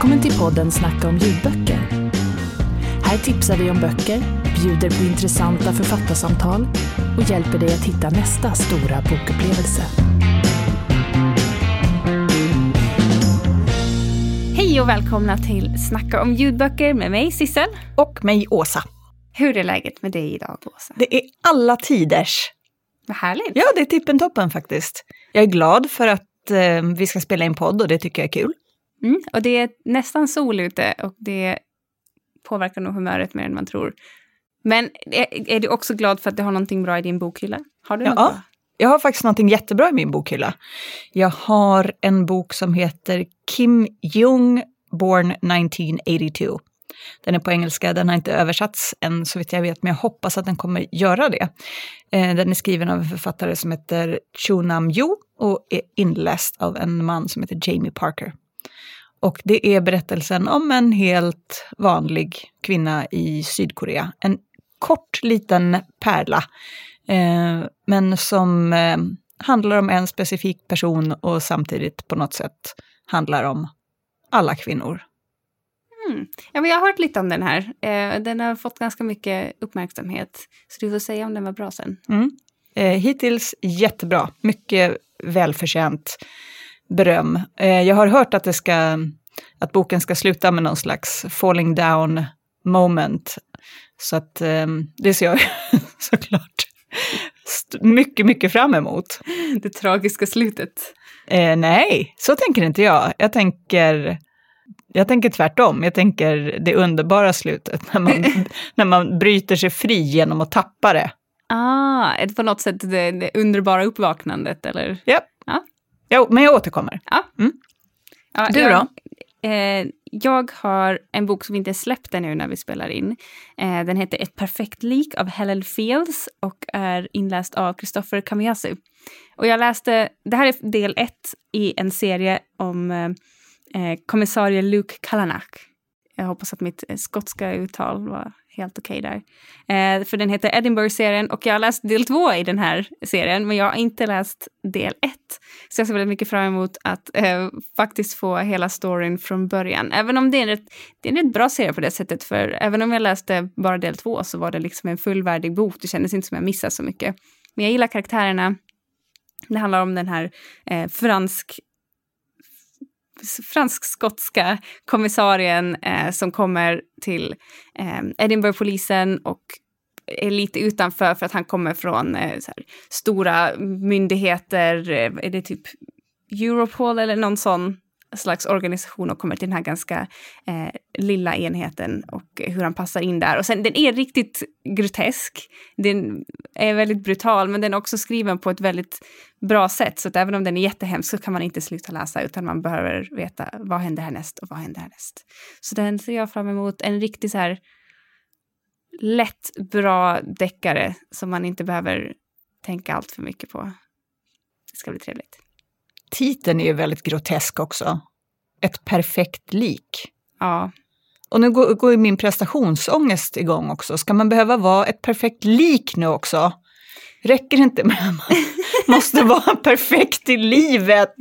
Välkommen till podden Snacka om ljudböcker. Här tipsar vi om böcker, bjuder på intressanta författarsamtal och hjälper dig att hitta nästa stora bokupplevelse. Hej och välkomna till Snacka om ljudböcker med mig Sissel. Och mig Åsa. Hur är läget med dig idag Åsa? Det är alla tiders. Vad härligt. Ja, det är tippentoppen faktiskt. Jag är glad för att eh, vi ska spela in podd och det tycker jag är kul. Mm, och det är nästan sol ute och det påverkar nog humöret mer än man tror. Men är, är du också glad för att du har någonting bra i din bokhylla? Har du Ja. något bra? Jag har faktiskt någonting jättebra i min bokhylla. Jag har en bok som heter Kim Jung, Born 1982. Den är på engelska, den har inte översatts än så vitt jag vet, men jag hoppas att den kommer göra det. Eh, Den är skriven av en författare som heter Chu Nam Yu och är inläst av en man som heter Jamie Parker. Och det är berättelsen om en helt vanlig kvinna i Sydkorea. En kort liten pärla, eh, men som eh, handlar om en specifik person och samtidigt på något sätt handlar om alla kvinnor. Mm. Ja, men jag har hört lite om den här. Eh, den har fått ganska mycket uppmärksamhet. Så du får säga om den var bra sen. Mm. Eh, hittills jättebra, mycket välförtjänt beröm. Eh, jag har hört att, det ska, att boken ska sluta med någon slags falling down moment. Så att eh, det ser jag såklart mycket, mycket fram emot. Det tragiska slutet. Eh, nej, så tänker inte jag. Jag tänker, jag tänker tvärtom. Jag tänker det underbara slutet, när man, när man bryter sig fri genom att tappa det. Ah, det på något sätt det, det underbara uppvaknandet eller? Ja. Ja. Jo, men jag återkommer. Ja. Du jag, då? Eh, jag har en bok som inte är släppt ännu när vi spelar in. Eh, den heter Ett perfekt lik av Helen Fields och är inläst av Christopher Kamiyasu. Och jag läste, det här är del ett i en serie om eh, eh, kommissarie Luke Kallanak. Jag hoppas att mitt eh, skotska uttal var helt okej där. Eh, för den heter Edinburgh-serien och jag har läst del två i den här serien men jag har inte läst del ett. Så jag ser väldigt mycket fram emot att eh, faktiskt få hela storyn från början. Även om det är, en rätt, det är en rätt bra serie på det sättet för även om jag läste bara del två så var det liksom en fullvärdig bok. Det kändes inte som jag missade så mycket. Men jag gillar karaktärerna. Det handlar om den här eh, fransk fransk-skotska kommissarien eh, som kommer till eh, Edinburgh-polisen och är lite utanför för att han kommer från eh, så här, stora myndigheter, eh, är det typ Europol eller någon sån? Slags organisation och kommer till den här ganska eh, lilla enheten och hur han passar in där. Och sen den är riktigt grotesk. Den är väldigt brutal men den är också skriven på ett väldigt bra sätt så att även om den är jättehemsk så kan man inte sluta läsa utan man behöver veta vad händer härnäst och vad händer härnäst. Så den ser jag fram emot. En riktigt så här lätt, bra deckare som man inte behöver tänka allt för mycket på. Det ska bli trevligt. Titeln är ju väldigt grotesk också. Ett perfekt lik. Ja, Och nu går, går min prestationsångest igång också. Ska man behöva vara ett perfekt lik nu också? Räcker det inte med att man måste vara perfekt i livet?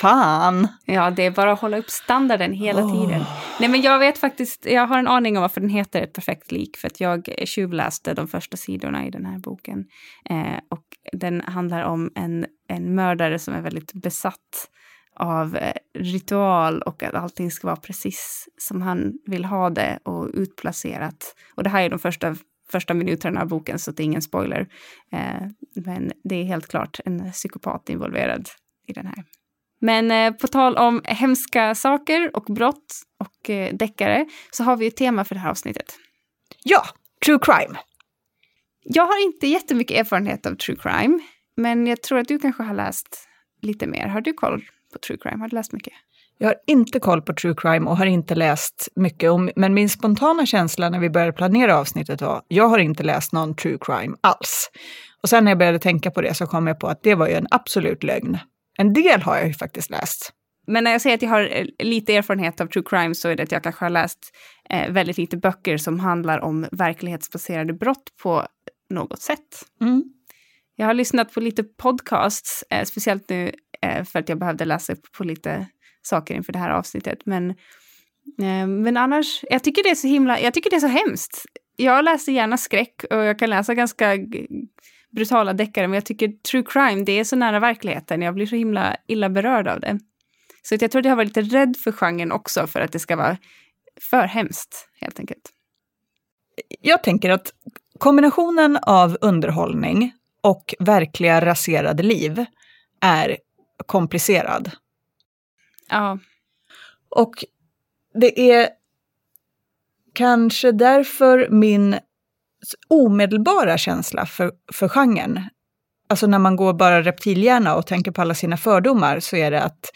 Fan! Ja, det är bara att hålla upp standarden hela tiden. Nej, men jag vet faktiskt, jag har en aning om varför den heter Ett perfekt lik, för att jag tjuvläste de första sidorna i den här boken. Eh, och den handlar om en, en mördare som är väldigt besatt av eh, ritual och att allting ska vara precis som han vill ha det och utplacerat. Och det här är de första första minuterna av boken, så det är ingen spoiler. Eh, men det är helt klart en psykopat involverad i den här. Men eh, på tal om hemska saker och brott och eh, deckare så har vi ett tema för det här avsnittet. Ja, true crime. Jag har inte jättemycket erfarenhet av true crime, men jag tror att du kanske har läst lite mer. Har du koll på true crime? Har du läst mycket? Jag har inte koll på true crime och har inte läst mycket om, men min spontana känsla när vi började planera avsnittet var, jag har inte läst någon true crime alls. Och sen när jag började tänka på det så kom jag på att det var ju en absolut lögn. En del har jag ju faktiskt läst. Men när jag säger att jag har eh, lite erfarenhet av true crime så är det att jag kanske har läst eh, väldigt lite böcker som handlar om verklighetsbaserade brott på något sätt. Mm. Jag har lyssnat på lite podcasts, eh, speciellt nu eh, för att jag behövde läsa upp på lite saker inför det här avsnittet. Men Eh, men annars, jag tycker det är så himla, jag tycker det är så hemskt. Jag läser gärna skräck och jag kan läsa ganska brutala deckare, men jag tycker true crime, det är så nära verkligheten. Jag blir så himla illa berörd av det. Så jag tror att jag har varit lite rädd för genren också, för att det ska vara för hemskt, helt enkelt. Jag tänker att kombinationen av underhållning och verkliga raserade liv är komplicerad. Ja. Och det är kanske därför min omedelbara känsla för, för genren, alltså när man går bara reptilhjärna och tänker på alla sina fördomar, så är det att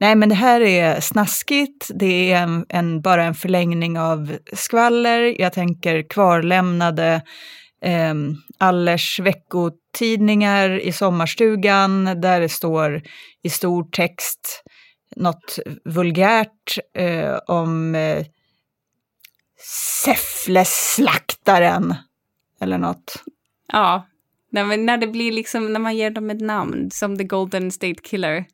nej men det här är snaskigt, det är en, en bara en förlängning av skvaller, jag tänker kvarlämnade eh, Allers veckotidningar i sommarstugan där det står i stor text något vulgärt eh, om eh, Säffleslaktaren eller något. Ja, när, när det blir liksom, när man ger dem ett namn, som The Golden State Killer,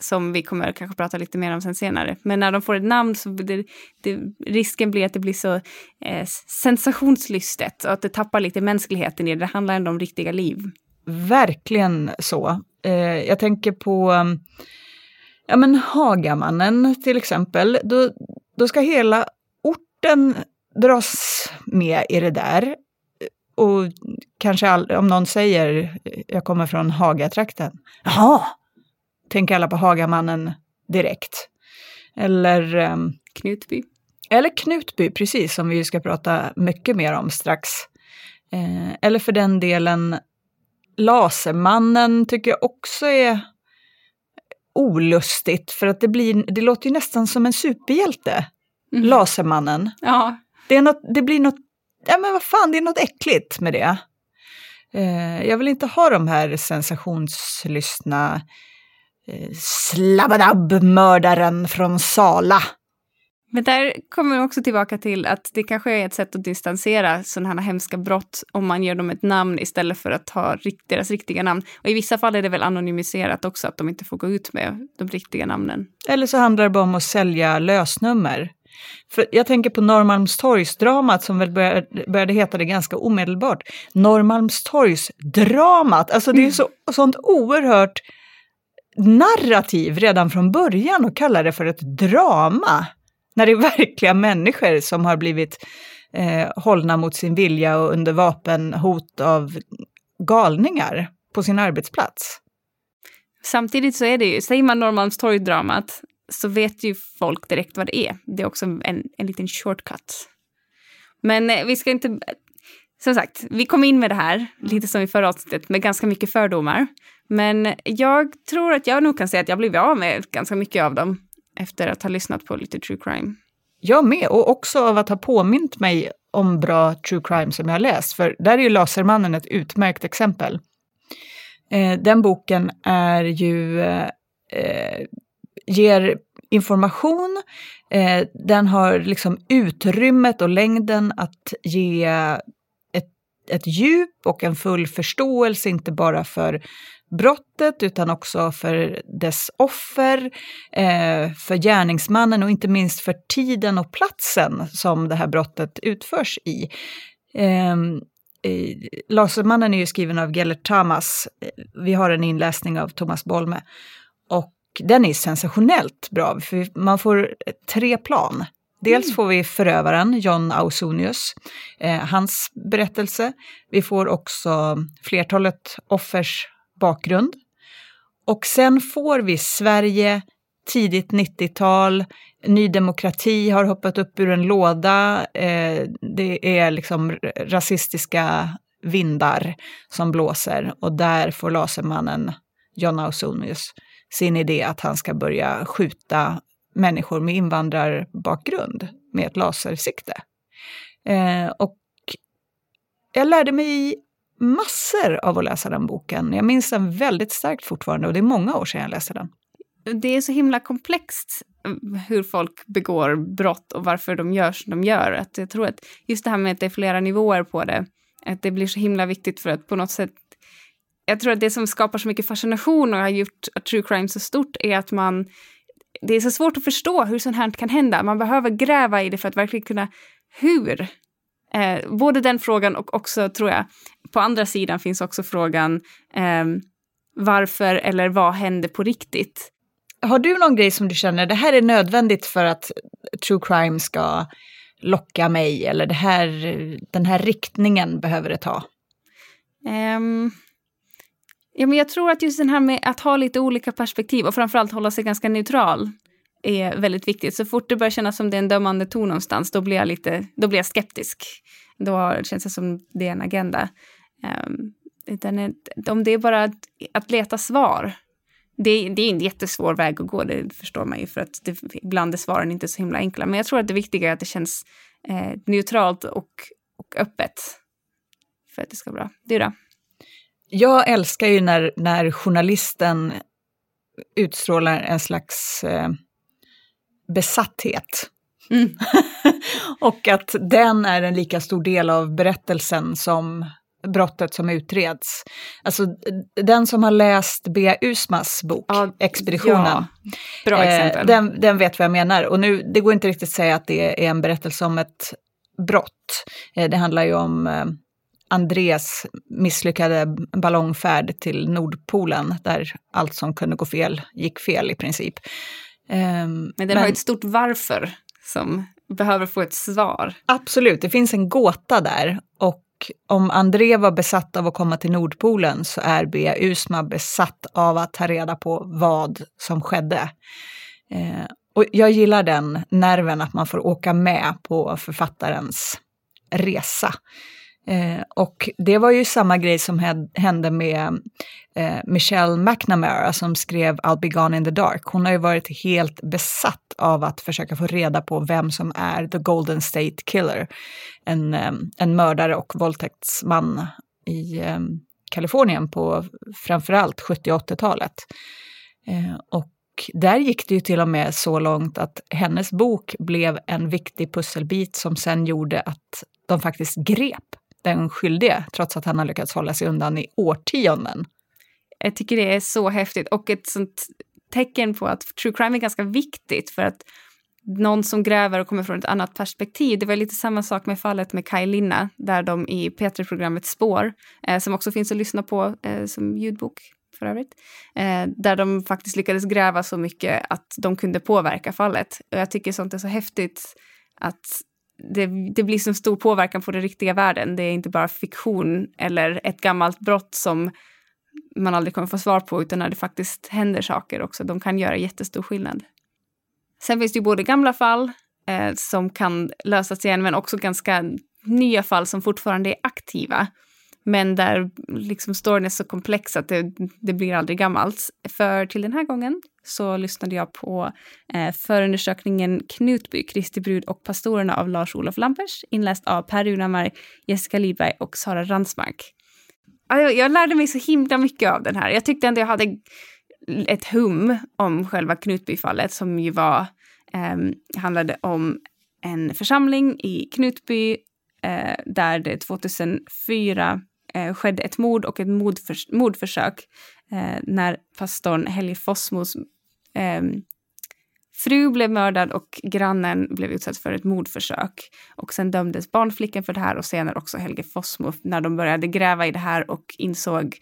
som vi kommer kanske prata lite mer om sen senare. Men när de får ett namn så det, det, risken blir att det blir så eh, sensationslystet och att det tappar lite mänskligheten i det. Det handlar ändå om riktiga liv. Verkligen så. Eh, jag tänker på ja, men Hagamannen till exempel. Då, då ska hela orten dras med i det där. Och kanske all, om någon säger, jag kommer från Hagatrakten. Jaha, tänker alla på Hagamannen direkt. Eller... Um, Knutby. Eller Knutby, precis, som vi ska prata mycket mer om strax. Eh, eller för den delen Lasermannen tycker jag också är olustigt, för att det, blir, det låter ju nästan som en superhjälte. Mm. Lasermannen. Ja. Det, är något, det blir något, ja men vad fan, det är något äckligt med det. Eh, jag vill inte ha de här sensationslystna eh, Slabbadab-mördaren från Sala. Men där kommer vi också tillbaka till att det kanske är ett sätt att distansera sådana här hemska brott om man ger dem ett namn istället för att ha deras riktiga namn. Och i vissa fall är det väl anonymiserat också, att de inte får gå ut med de riktiga namnen. Eller så handlar det bara om att sälja lösnummer. För jag tänker på Norrmalmstorgsdramat som väl började, började heta det ganska omedelbart. Norrmalmstorgsdramat, alltså det är mm. så, sånt oerhört narrativ redan från början och kalla det för ett drama. När det är verkliga människor som har blivit eh, hållna mot sin vilja och under vapenhot av galningar på sin arbetsplats. Samtidigt så är det ju, säger man Norrmalmstorgsdramat så vet ju folk direkt vad det är. Det är också en, en liten shortcut. Men eh, vi ska inte... Som sagt, vi kom in med det här, lite som i förra avsnittet, med ganska mycket fördomar. Men jag tror att jag nog kan säga att jag blivit av med ganska mycket av dem efter att ha lyssnat på lite true crime. Jag med, och också av att ha påmint mig om bra true crime som jag har läst. För där är ju Lasermannen ett utmärkt exempel. Eh, den boken är ju, eh, eh, ger information, eh, den har liksom utrymmet och längden att ge ett, djup och en full förståelse, inte bara för brottet utan också för dess offer, eh, för gärningsmannen och inte minst för tiden och platsen som det här brottet utförs i. Ehm, eh, Lasermannen är ju skriven av Gellert Tamas. Eh, vi har en inläsning av Thomas Bolme. Och den är sensationellt bra, för man får tre plan. Dels mm. får vi förövaren, John Ausonius, eh, hans berättelse. Vi får också flertalet offers bakgrund. Och sen får vi Sverige, tidigt 90-tal, Ny Demokrati har hoppat upp ur en låda. Eh, det är liksom rasistiska vindar som blåser och där får Lasermannen John Ausonius sin idé att han ska börja skjuta människor med invandrarbakgrund med ett lasersikte. Eh, och jag lärde mig massor av att läsa den boken. Jag minns den väldigt starkt fortfarande och det är många år sedan jag läste den. Det är så himla komplext eh, hur folk begår brott och varför de gör som de gör. Att jag tror att just det här med att det är flera nivåer på det, att det blir så himla viktigt för att på något sätt jag tror att det som skapar så mycket fascination och har gjort true crime så stort är att man det är så svårt att förstå hur sånt här kan hända. Man behöver gräva i det för att verkligen kunna hur. Eh, både den frågan och också tror jag på andra sidan finns också frågan eh, varför eller vad hände på riktigt? Har du någon grej som du känner, det här är nödvändigt för att true crime ska locka mig eller det här, den här riktningen behöver det ta? Um, ja, men jag tror att just den här med att ha lite olika perspektiv och framförallt hålla sig ganska neutral är väldigt viktigt. Så fort det börjar kännas som det är en dömande ton någonstans, då blir jag lite, då blir jag skeptisk. Då känns det som det är en agenda. Ehm, um, är, om det är bara att, att leta svar, det, det, är en jättesvår väg att gå, det förstår man ju, för att det, ibland är svaren inte så himla enkla. Men jag tror att det viktiga är att det känns eh, neutralt och, och öppet för att det ska vara bra. Du då? Jag älskar ju när, när journalisten utstrålar en slags eh, besatthet. Mm. och att den är en lika stor del av berättelsen som brottet som utreds. Alltså den som har läst Bea Usmas bok, ja, Expeditionen, ja, bra eh, den, den vet vad jag menar. Och nu, det går inte riktigt att säga att det är en berättelse om ett brott. Eh, det handlar ju om eh, Andres misslyckade ballongfärd till Nordpolen, där allt som kunde gå fel gick fel i princip. Um, men den men, har ett stort varför som behöver få ett svar. Absolut, det finns en gåta där. Och om André var besatt av att komma till Nordpolen så är Bea Usma besatt av att ta reda på vad som skedde. Eh, och jag gillar den nerven att man får åka med på författarens resa. Eh, och det var ju samma grej som hände med eh, Michelle McNamara som skrev I'll be gone in the dark. Hon har ju varit helt besatt av att försöka få reda på vem som är the Golden State Killer. En, eh, en mördare och våldtäktsman i eh, Kalifornien på framförallt 70 och 80-talet. Eh, och där gick det ju till och med så långt att hennes bok blev en viktig pusselbit som sen gjorde att de faktiskt grep den skyldige, trots att han har lyckats hålla sig undan i årtionden. Jag tycker det är så häftigt och ett sånt tecken på att true crime är ganska viktigt för att någon som gräver och kommer från ett annat perspektiv. Det var lite samma sak med fallet med Kaj Linna, där de i P3-programmet Spår, eh, som också finns att lyssna på eh, som ljudbok för övrigt, eh, där de faktiskt lyckades gräva så mycket att de kunde påverka fallet. Och jag tycker sånt är så häftigt att det, det blir så stor påverkan på den riktiga världen. Det är inte bara fiktion eller ett gammalt brott som man aldrig kommer få svar på, utan när det faktiskt händer saker också. De kan göra jättestor skillnad. Sen finns det ju både gamla fall eh, som kan lösas igen, men också ganska nya fall som fortfarande är aktiva. Men där liksom storyn är så komplex att det, det blir aldrig gammalt. För till den här gången så lyssnade jag på eh, förundersökningen Knutby, Kristi brud och pastorerna av Lars-Olof Lampers, inläst av Per Runamar, Jessica Lidberg och Sara Ransmark. Jag, jag lärde mig så himla mycket av den här. Jag tyckte ändå jag hade ett hum om själva Knutbyfallet som ju var, eh, handlade om en församling i Knutby eh, där det 2004 eh, skedde ett mord och ett mordförs mordförsök eh, när pastorn Helge Fossmos eh, fru blev mördad och grannen blev utsatt för ett mordförsök. Och sen dömdes barnflickan för det här och senare också Helge Fossmo när de började gräva i det här och insåg,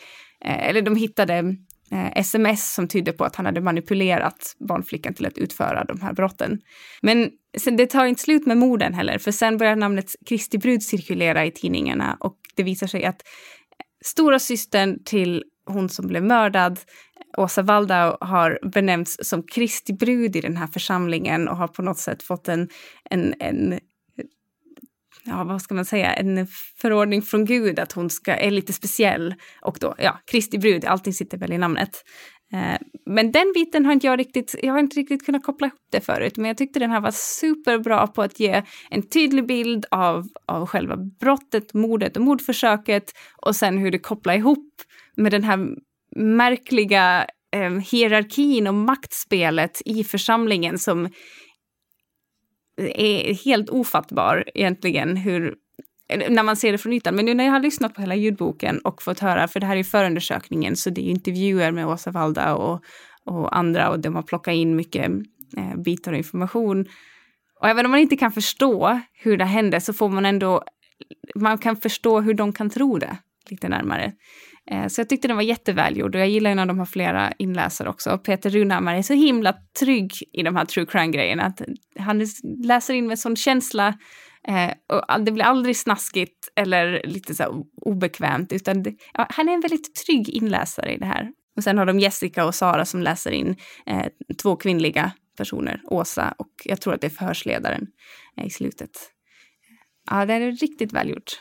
eh, eller de hittade Eh, sms som tydde på att han hade manipulerat barnflickan till att utföra de här brotten. Men sen, det tar inte slut med morden heller, för sen börjar namnet Kristi brud cirkulera i tidningarna och det visar sig att stora systern till hon som blev mördad, Åsa Waldau, har benämnts som Kristi brud i den här församlingen och har på något sätt fått en, en, en ja, vad ska man säga, en förordning från Gud att hon ska, är lite speciell. Och då, ja, Kristi brud, allting sitter väl i namnet. Eh, men den biten har inte jag riktigt, jag har inte riktigt kunnat koppla ihop det förut, men jag tyckte den här var superbra på att ge en tydlig bild av, av själva brottet, mordet och mordförsöket och sen hur det kopplar ihop med den här märkliga eh, hierarkin och maktspelet i församlingen som är helt ofattbar egentligen hur när man ser det från ytan. Men nu när jag har lyssnat på hela ljudboken och fått höra, för det här är förundersökningen, så det är intervjuer med Åsa Valda och, och andra och de har plockat in mycket eh, bitar och information. Och även om man inte kan förstå hur det hände så får man ändå, man kan förstå hur de kan tro det lite närmare. Eh, så jag tyckte den var jättevälgjord och jag gillar när de har flera inläsare också. Peter Runhammar är så himla trygg i de här true crime-grejerna. Han läser in med sån känsla eh, och det blir aldrig snaskigt eller lite så obekvämt utan det, ja, han är en väldigt trygg inläsare i det här. Och sen har de Jessica och Sara som läser in eh, två kvinnliga personer, Åsa och jag tror att det är förhörsledaren eh, i slutet. Ja, det är riktigt välgjort.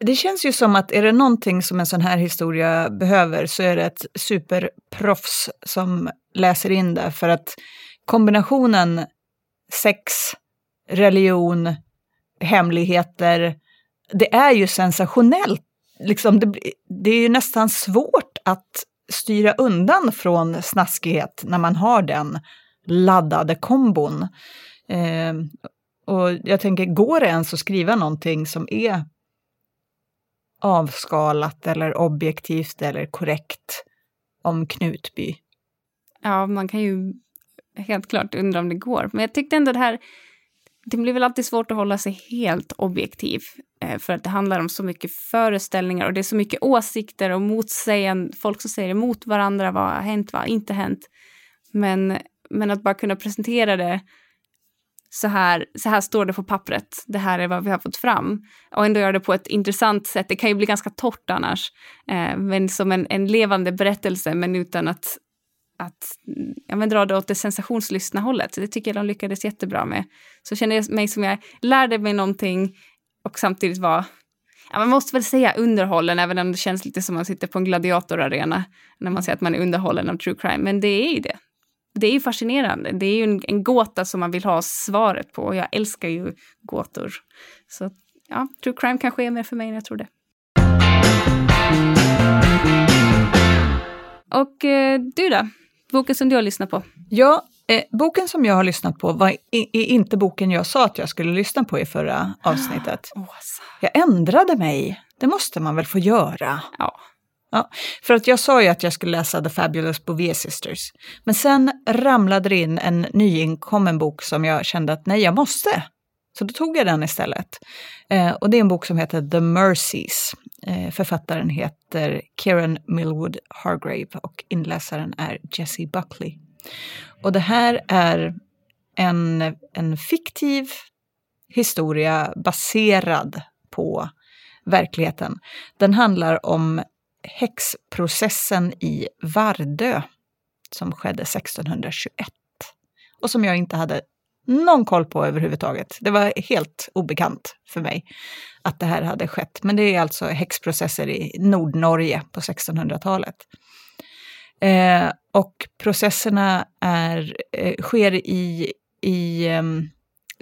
Det känns ju som att är det någonting som en sån här historia behöver så är det ett superproffs som läser in det. För att kombinationen sex, religion, hemligheter, det är ju sensationellt. Liksom det, det är ju nästan svårt att styra undan från snaskighet när man har den laddade kombon. Eh, och jag tänker, går det ens att skriva någonting som är avskalat eller objektivt eller korrekt om Knutby? Ja, man kan ju helt klart undra om det går. Men jag tyckte ändå det här, det blir väl alltid svårt att hålla sig helt objektiv. Eh, för att det handlar om så mycket föreställningar och det är så mycket åsikter och motsägande, folk som säger emot varandra, vad har hänt, vad har inte hänt. Men, men att bara kunna presentera det så här, så här står det på pappret, det här är vad vi har fått fram. Och ändå göra det på ett intressant sätt, det kan ju bli ganska torrt annars. Eh, men som en, en levande berättelse, men utan att, att ja, men dra det åt det sensationslystna hållet. Så det tycker jag de lyckades jättebra med. Så känner jag mig som jag lärde mig någonting och samtidigt var Ja, man måste väl säga underhållen, även om det känns lite som att man sitter på en gladiatorarena när man säger att man är underhållen av true crime. Men det är ju det det är ju fascinerande. Det är ju en, en gåta som man vill ha svaret på. Jag älskar ju gåtor. Så ja, true crime kanske är mer för mig än jag trodde. Och eh, du då? Boken som du har lyssnat på? Ja, eh, boken som jag har lyssnat på var i, i, inte boken jag sa att jag skulle lyssna på i förra avsnittet. Oh, jag ändrade mig. Det måste man väl få göra? Ja. Ja, för att jag sa ju att jag skulle läsa The Fabulous Bouvier Sisters. Men sen ramlade det in en nyinkommen bok som jag kände att nej, jag måste. Så då tog jag den istället. Eh, och det är en bok som heter The Mercies. Eh, författaren heter Kieran Millwood Hargrave och inläsaren är Jessie Buckley. Och det här är en, en fiktiv historia baserad på verkligheten. Den handlar om häxprocessen i Vardö som skedde 1621 och som jag inte hade någon koll på överhuvudtaget. Det var helt obekant för mig att det här hade skett. Men det är alltså häxprocesser i Nordnorge på 1600-talet. Eh, och processerna är, eh, sker i, i eh,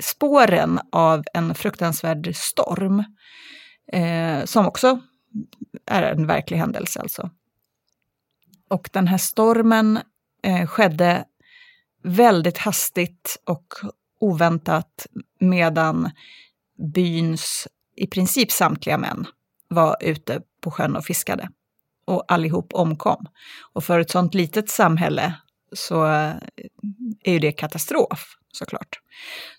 spåren av en fruktansvärd storm eh, som också är en verklig händelse alltså. Och den här stormen eh, skedde väldigt hastigt och oväntat medan byns i princip samtliga män var ute på sjön och fiskade. Och allihop omkom. Och för ett sånt litet samhälle så eh, är ju det katastrof såklart.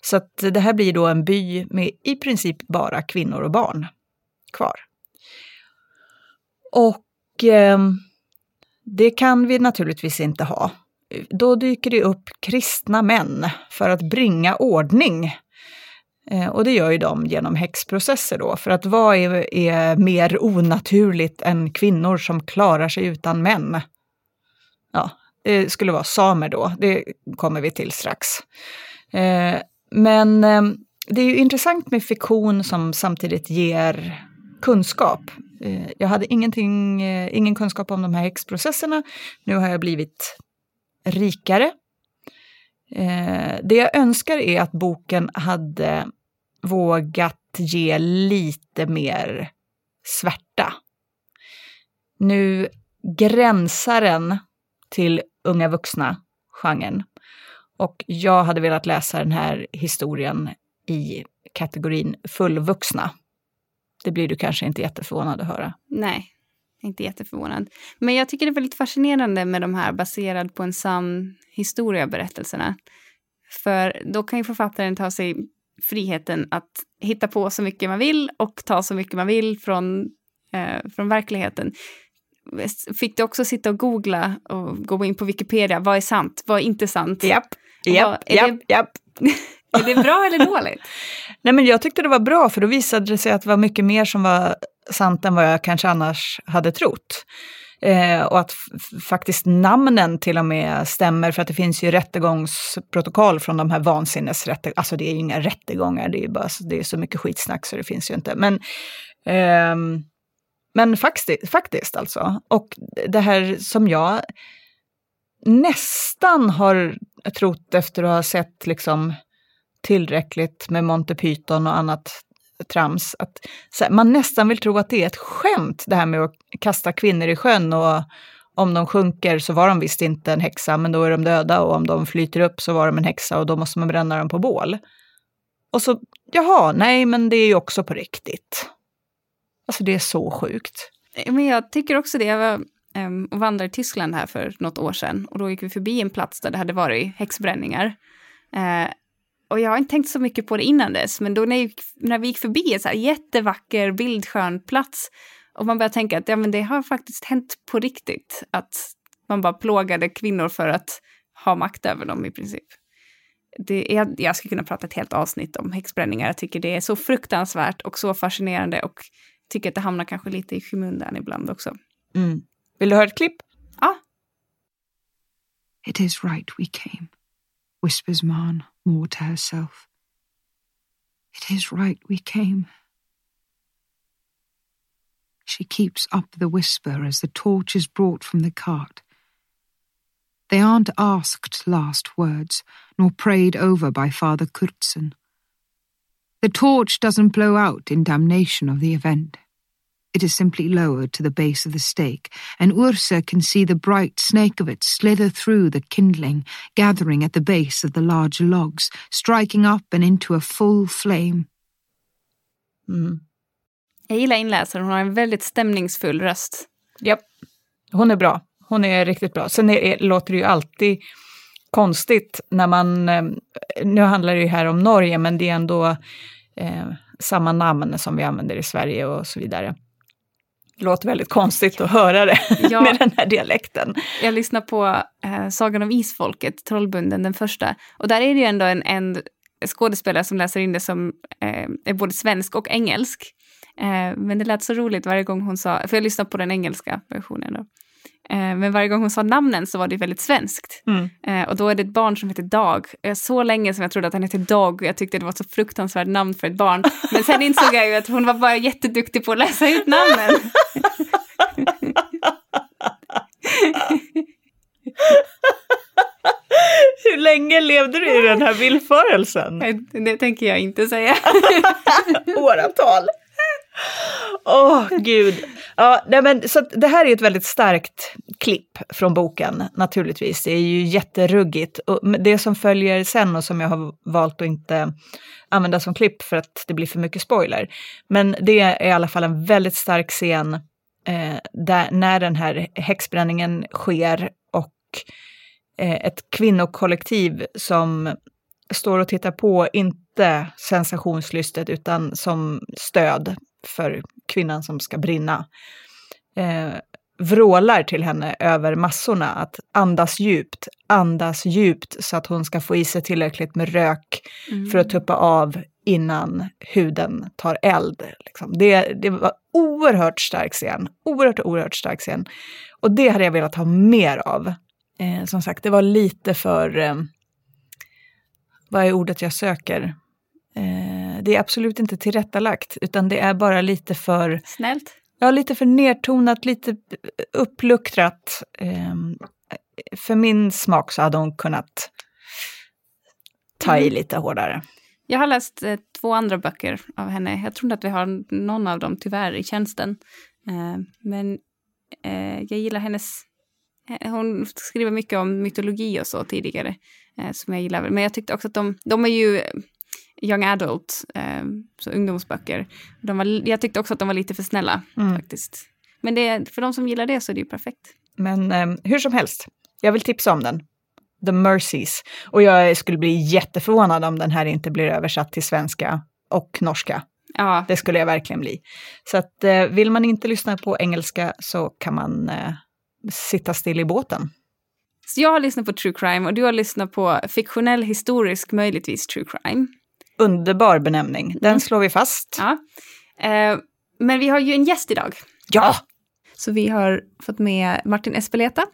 Så att det här blir då en by med i princip bara kvinnor och barn kvar. Och eh, det kan vi naturligtvis inte ha. Då dyker det upp kristna män för att bringa ordning. Eh, och det gör ju de genom häxprocesser då, för att vad är, är mer onaturligt än kvinnor som klarar sig utan män? Ja, det skulle vara samer då, det kommer vi till strax. Eh, men eh, det är ju intressant med fiktion som samtidigt ger kunskap. Eh, jag hade ingenting, eh, ingen kunskap om de här häxprocesserna. Nu har jag blivit rikare. Eh, det jag önskar är att boken hade vågat ge lite mer svärta. Nu gränsar den till unga vuxna genren. Och jag hade velat läsa den här historien i kategorin fullvuxna. Det blir du kanske inte jätteförvånad att höra. Nej, inte jätteförvånad. Men jag tycker det är väldigt fascinerande med de här baserad på en sann historia berättelserna. För då kan ju författaren ta sig friheten att hitta på så mycket man vill och ta så mycket man vill från, eh, från verkligheten. Fick du också sitta och googla och gå in på Wikipedia, vad är sant, vad är inte sant? Japp, japp, japp, japp. Är det bra eller dåligt? Nej men jag tyckte det var bra för då visade det sig att det var mycket mer som var sant än vad jag kanske annars hade trott. Eh, och att faktiskt namnen till och med stämmer för att det finns ju rättegångsprotokoll från de här vansinnesrättegångarna. Alltså det är ju inga rättegångar, det är, bara, det är så mycket skitsnack så det finns ju inte. Men, eh, men faktiskt, faktiskt alltså. Och det här som jag nästan har trott efter att ha sett liksom tillräckligt med Monty Python och annat trams. Att, här, man nästan vill tro att det är ett skämt det här med att kasta kvinnor i sjön och om de sjunker så var de visst inte en häxa, men då är de döda och om de flyter upp så var de en häxa och då måste man bränna dem på bål. Och så, jaha, nej, men det är ju också på riktigt. Alltså det är så sjukt. Men jag tycker också det. Jag var um, och vandrade i Tyskland här för något år sedan och då gick vi förbi en plats där det hade varit häxbränningar. Uh, och jag har inte tänkt så mycket på det innan dess, men då när, gick, när vi gick förbi en så här jättevacker, bildskön plats och man började tänka att ja, men det har faktiskt hänt på riktigt, att man bara plågade kvinnor för att ha makt över dem i princip. Det är, jag skulle kunna prata ett helt avsnitt om häxbränningar. Jag tycker det är så fruktansvärt och så fascinerande och tycker att det hamnar kanske lite i skymundan ibland också. Mm. Vill du höra ett klipp? Ja. It is right we came, whispers Man more to herself. It is right we came. She keeps up the whisper as the torch is brought from the cart. They aren't asked last words, nor prayed over by Father Kurtzen. The torch doesn't blow out in damnation of the event. It is simply lowered to the base of the stake, and Ursa can see the bright snake of it slither through the kindling, gathering at the base of the large logs, striking up and into a full flame. Mm. Jag gillar inläsaren, hon har en väldigt stämningsfull röst. Ja, hon är bra. Hon är riktigt bra. Sen är, är, låter det ju alltid konstigt när man, eh, nu handlar det ju här om Norge, men det är ändå eh, samma namn som vi använder i Sverige och så vidare. Det låter väldigt konstigt att höra det ja, med den här dialekten. Jag lyssnar på eh, Sagan om Isfolket, Trollbunden, den första. Och där är det ju ändå en, en skådespelare som läser in det som eh, är både svensk och engelsk. Eh, men det lät så roligt varje gång hon sa, för jag lyssnar på den engelska versionen då. Eh, men varje gång hon sa namnen så var det väldigt svenskt. Mm. Eh, och då är det ett barn som heter Dag. Så länge som jag trodde att han hette Dag och jag tyckte det var ett så fruktansvärt namn för ett barn. Men sen insåg jag ju att hon var bara jätteduktig på att läsa ut namnen. Hur länge levde du i den här villförelsen? Det tänker jag inte säga. Åratal. Åh, oh, gud. Ja, nej men, så det här är ett väldigt starkt klipp från boken, naturligtvis. Det är ju jätteruggigt. Och det som följer sen och som jag har valt att inte använda som klipp för att det blir för mycket spoiler. Men det är i alla fall en väldigt stark scen eh, där, när den här häxbränningen sker och eh, ett kvinnokollektiv som står och tittar på, inte sensationslystet utan som stöd för kvinnan som ska brinna, eh, vrålar till henne över massorna att andas djupt, andas djupt så att hon ska få i sig tillräckligt med rök mm. för att tuppa av innan huden tar eld. Liksom. Det, det var oerhört stark scen, oerhört, oerhört stark scen. Och det hade jag velat ha mer av. Eh, som sagt, det var lite för, eh, vad är ordet jag söker? Eh, det är absolut inte tillrättalagt, utan det är bara lite för... Snällt? Ja, lite för nedtonat, lite uppluckrat. Eh, för min smak så hade hon kunnat ta i mm. lite hårdare. Jag har läst eh, två andra böcker av henne. Jag tror inte att vi har någon av dem tyvärr i tjänsten. Eh, men eh, jag gillar hennes... Eh, hon skriver mycket om mytologi och så tidigare, som jag gillar. Men jag tyckte också att de, de är ju young adult, eh, så ungdomsböcker. De var, jag tyckte också att de var lite för snälla mm. faktiskt. Men det, för de som gillar det så är det ju perfekt. Men eh, hur som helst, jag vill tipsa om den. The Mercies. Och jag skulle bli jätteförvånad om den här inte blir översatt till svenska och norska. Ja, Det skulle jag verkligen bli. Så att eh, vill man inte lyssna på engelska så kan man eh, sitta still i båten. så jag har lyssnat på true crime och du har lyssnat på fiktionell historisk, möjligtvis true crime. Underbar benämning, den slår vi fast. Ja. Eh, men vi har ju en gäst idag. Ja! Så vi har fått med Martin Espeleta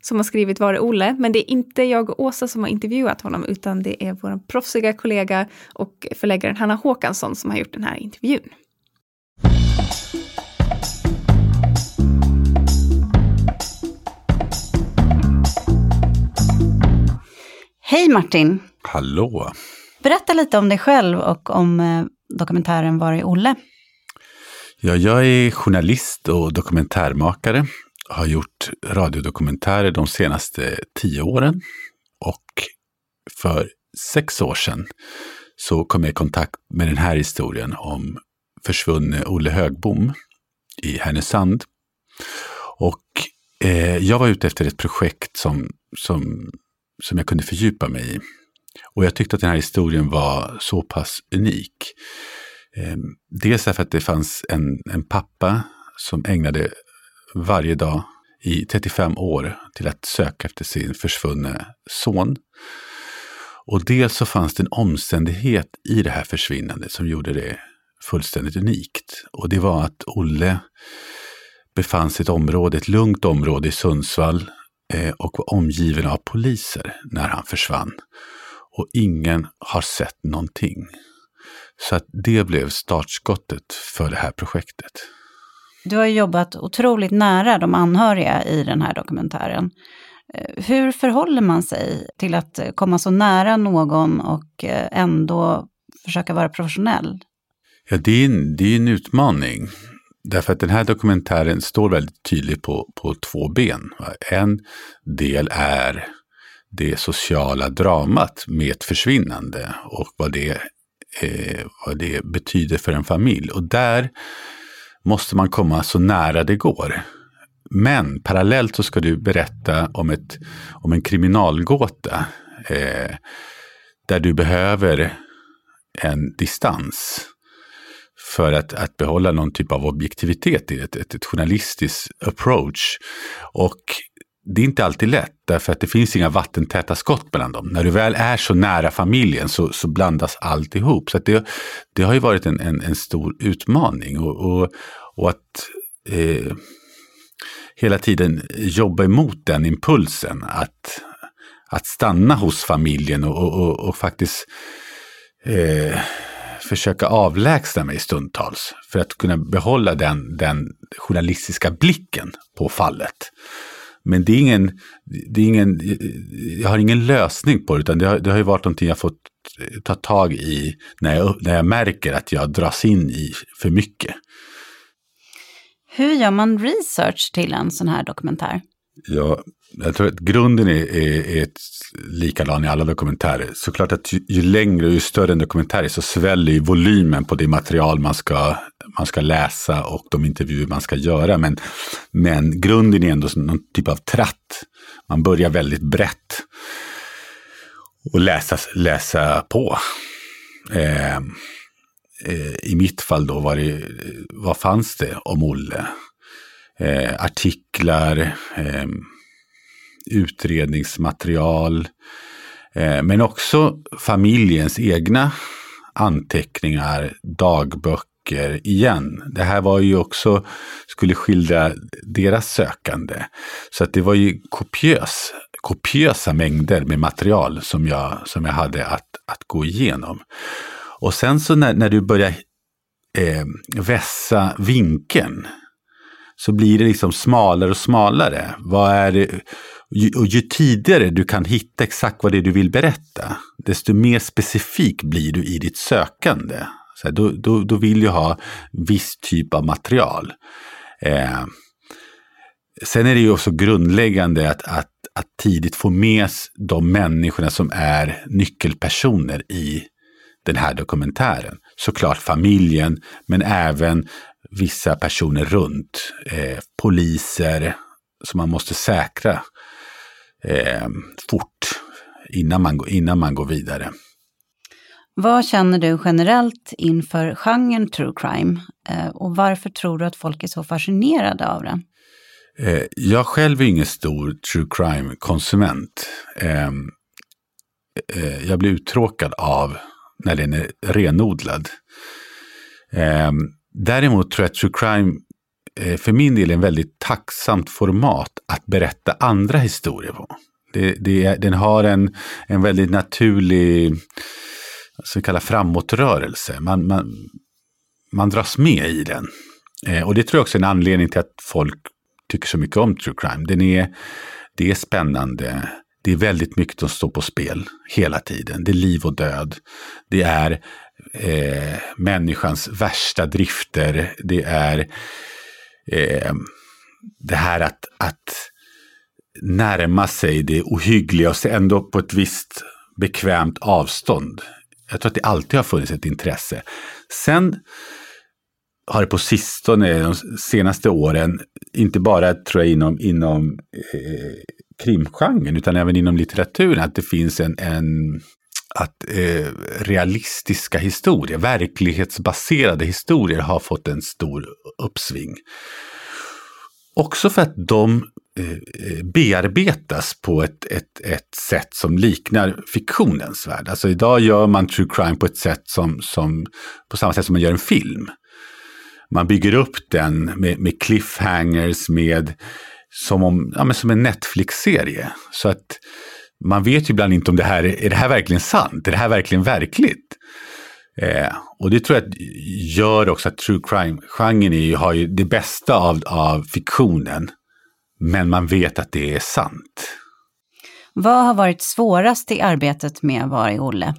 som har skrivit Var är Olle? Men det är inte jag och Åsa som har intervjuat honom utan det är vår proffsiga kollega och förläggaren Hanna Håkansson som har gjort den här intervjun. Hej Martin! Hallå! Berätta lite om dig själv och om eh, dokumentären Var är Olle? Ja, jag är journalist och dokumentärmakare. Har gjort radiodokumentärer de senaste tio åren. Och för sex år sedan så kom jag i kontakt med den här historien om försvunne Olle Högbom i Härnösand. Och eh, jag var ute efter ett projekt som, som, som jag kunde fördjupa mig i. Och jag tyckte att den här historien var så pass unik. Eh, dels därför att det fanns en, en pappa som ägnade varje dag i 35 år till att söka efter sin försvunne son. Och dels så fanns det en omständighet i det här försvinnandet som gjorde det fullständigt unikt. Och det var att Olle befann sig i ett område, ett lugnt område i Sundsvall eh, och var omgiven av poliser när han försvann. Och ingen har sett någonting. Så att det blev startskottet för det här projektet. Du har jobbat otroligt nära de anhöriga i den här dokumentären. Eh, Hur förhåller man sig till att eh, komma så nära någon och eh, ändå försöka vara professionell? Ja, det är en, det är en utmaning. Därför att den här dokumentären står väldigt tydligt på, på två ben. En del är det sociala dramat med ett försvinnande och vad det, eh, vad det betyder för en familj. Och där måste man komma så nära det går. Men parallellt så ska du berätta om, ett, om en kriminalgåta eh, där du behöver en distans för att, att behålla någon typ av objektivitet i ett, ett, ett journalistiskt approach. Och det är inte alltid lätt, därför att det finns inga vattentäta skott mellan dem. När du väl är så nära familjen så, så blandas allt ihop. Så att det, det har ju varit en, en, en stor utmaning. Och, och, och att eh, hela tiden jobba emot den impulsen. Att, att stanna hos familjen och, och, och, och faktiskt eh, försöka avlägsna mig stundtals. För att kunna behålla den, den journalistiska blicken på fallet. Men det är ingen, det är ingen, jag har ingen lösning på det, utan det har, det har ju varit någonting jag fått ta tag i när jag, när jag märker att jag dras in i för mycket. Hur gör man research till en sån här dokumentär? Ja, jag tror att grunden är, är, är ett likadan i alla dokumentärer. Såklart att ju, ju längre och ju större en dokumentär är så sväller ju volymen på det material man ska, man ska läsa och de intervjuer man ska göra. Men, men grunden är ändå någon typ av tratt. Man börjar väldigt brett och läsa, läsa på. Eh, eh, I mitt fall då var det, vad fanns det om Olle? Eh, artiklar, eh, utredningsmaterial, eh, men också familjens egna anteckningar, dagböcker igen. Det här var ju också, skulle skildra deras sökande. Så att det var ju kopiös, kopiösa mängder med material som jag, som jag hade att, att gå igenom. Och sen så när, när du börjar eh, vässa vinkeln så blir det liksom smalare och smalare. Vad är det? Ju, och ju tidigare du kan hitta exakt vad det är du vill berätta, desto mer specifik blir du i ditt sökande. Så här, då, då, då vill jag ha viss typ av material. Eh, sen är det ju också grundläggande att, att, att tidigt få med de människorna som är nyckelpersoner i den här dokumentären. Såklart familjen, men även vissa personer runt. Eh, poliser som man måste säkra eh, fort innan man, innan man går vidare. Vad känner du generellt inför genren true crime? Eh, och varför tror du att folk är så fascinerade av den? Eh, jag själv är ingen stor true crime-konsument. Ehm, eh, jag blir uttråkad av när den är renodlad. Ehm, däremot tror jag att true crime Eh, för min del en väldigt tacksamt format att berätta andra historier på. Det, det, den har en, en väldigt naturlig så kallad framåtrörelse. Man, man, man dras med i den. Eh, och det tror jag också är en anledning till att folk tycker så mycket om true crime. Den är, det är spännande. Det är väldigt mycket som står på spel hela tiden. Det är liv och död. Det är eh, människans värsta drifter. Det är eh, det här att, att närma sig det ohyggliga och ändå på ett visst bekvämt avstånd. Jag tror att det alltid har funnits ett intresse. Sen har det på sistone, de senaste åren, inte bara tror jag inom, inom eh, krimgenren utan även inom litteraturen, att det finns en, en att eh, realistiska historier, verklighetsbaserade historier har fått en stor uppsving. Också för att de eh, eh, bearbetas på ett, ett, ett sätt som liknar fiktionens värld. Alltså idag gör man true crime på ett sätt som, som på samma sätt som man gör en film. Man bygger upp den med, med cliffhangers, med som, om, ja, men som en Netflix-serie. Så att man vet ju ibland inte om det här är, det här verkligen sant? Är det här verkligen verkligt? Eh, och det tror jag gör också att true crime-genren har ju det bästa av, av fiktionen men man vet att det är sant. Vad har varit svårast i arbetet med Var är Olle?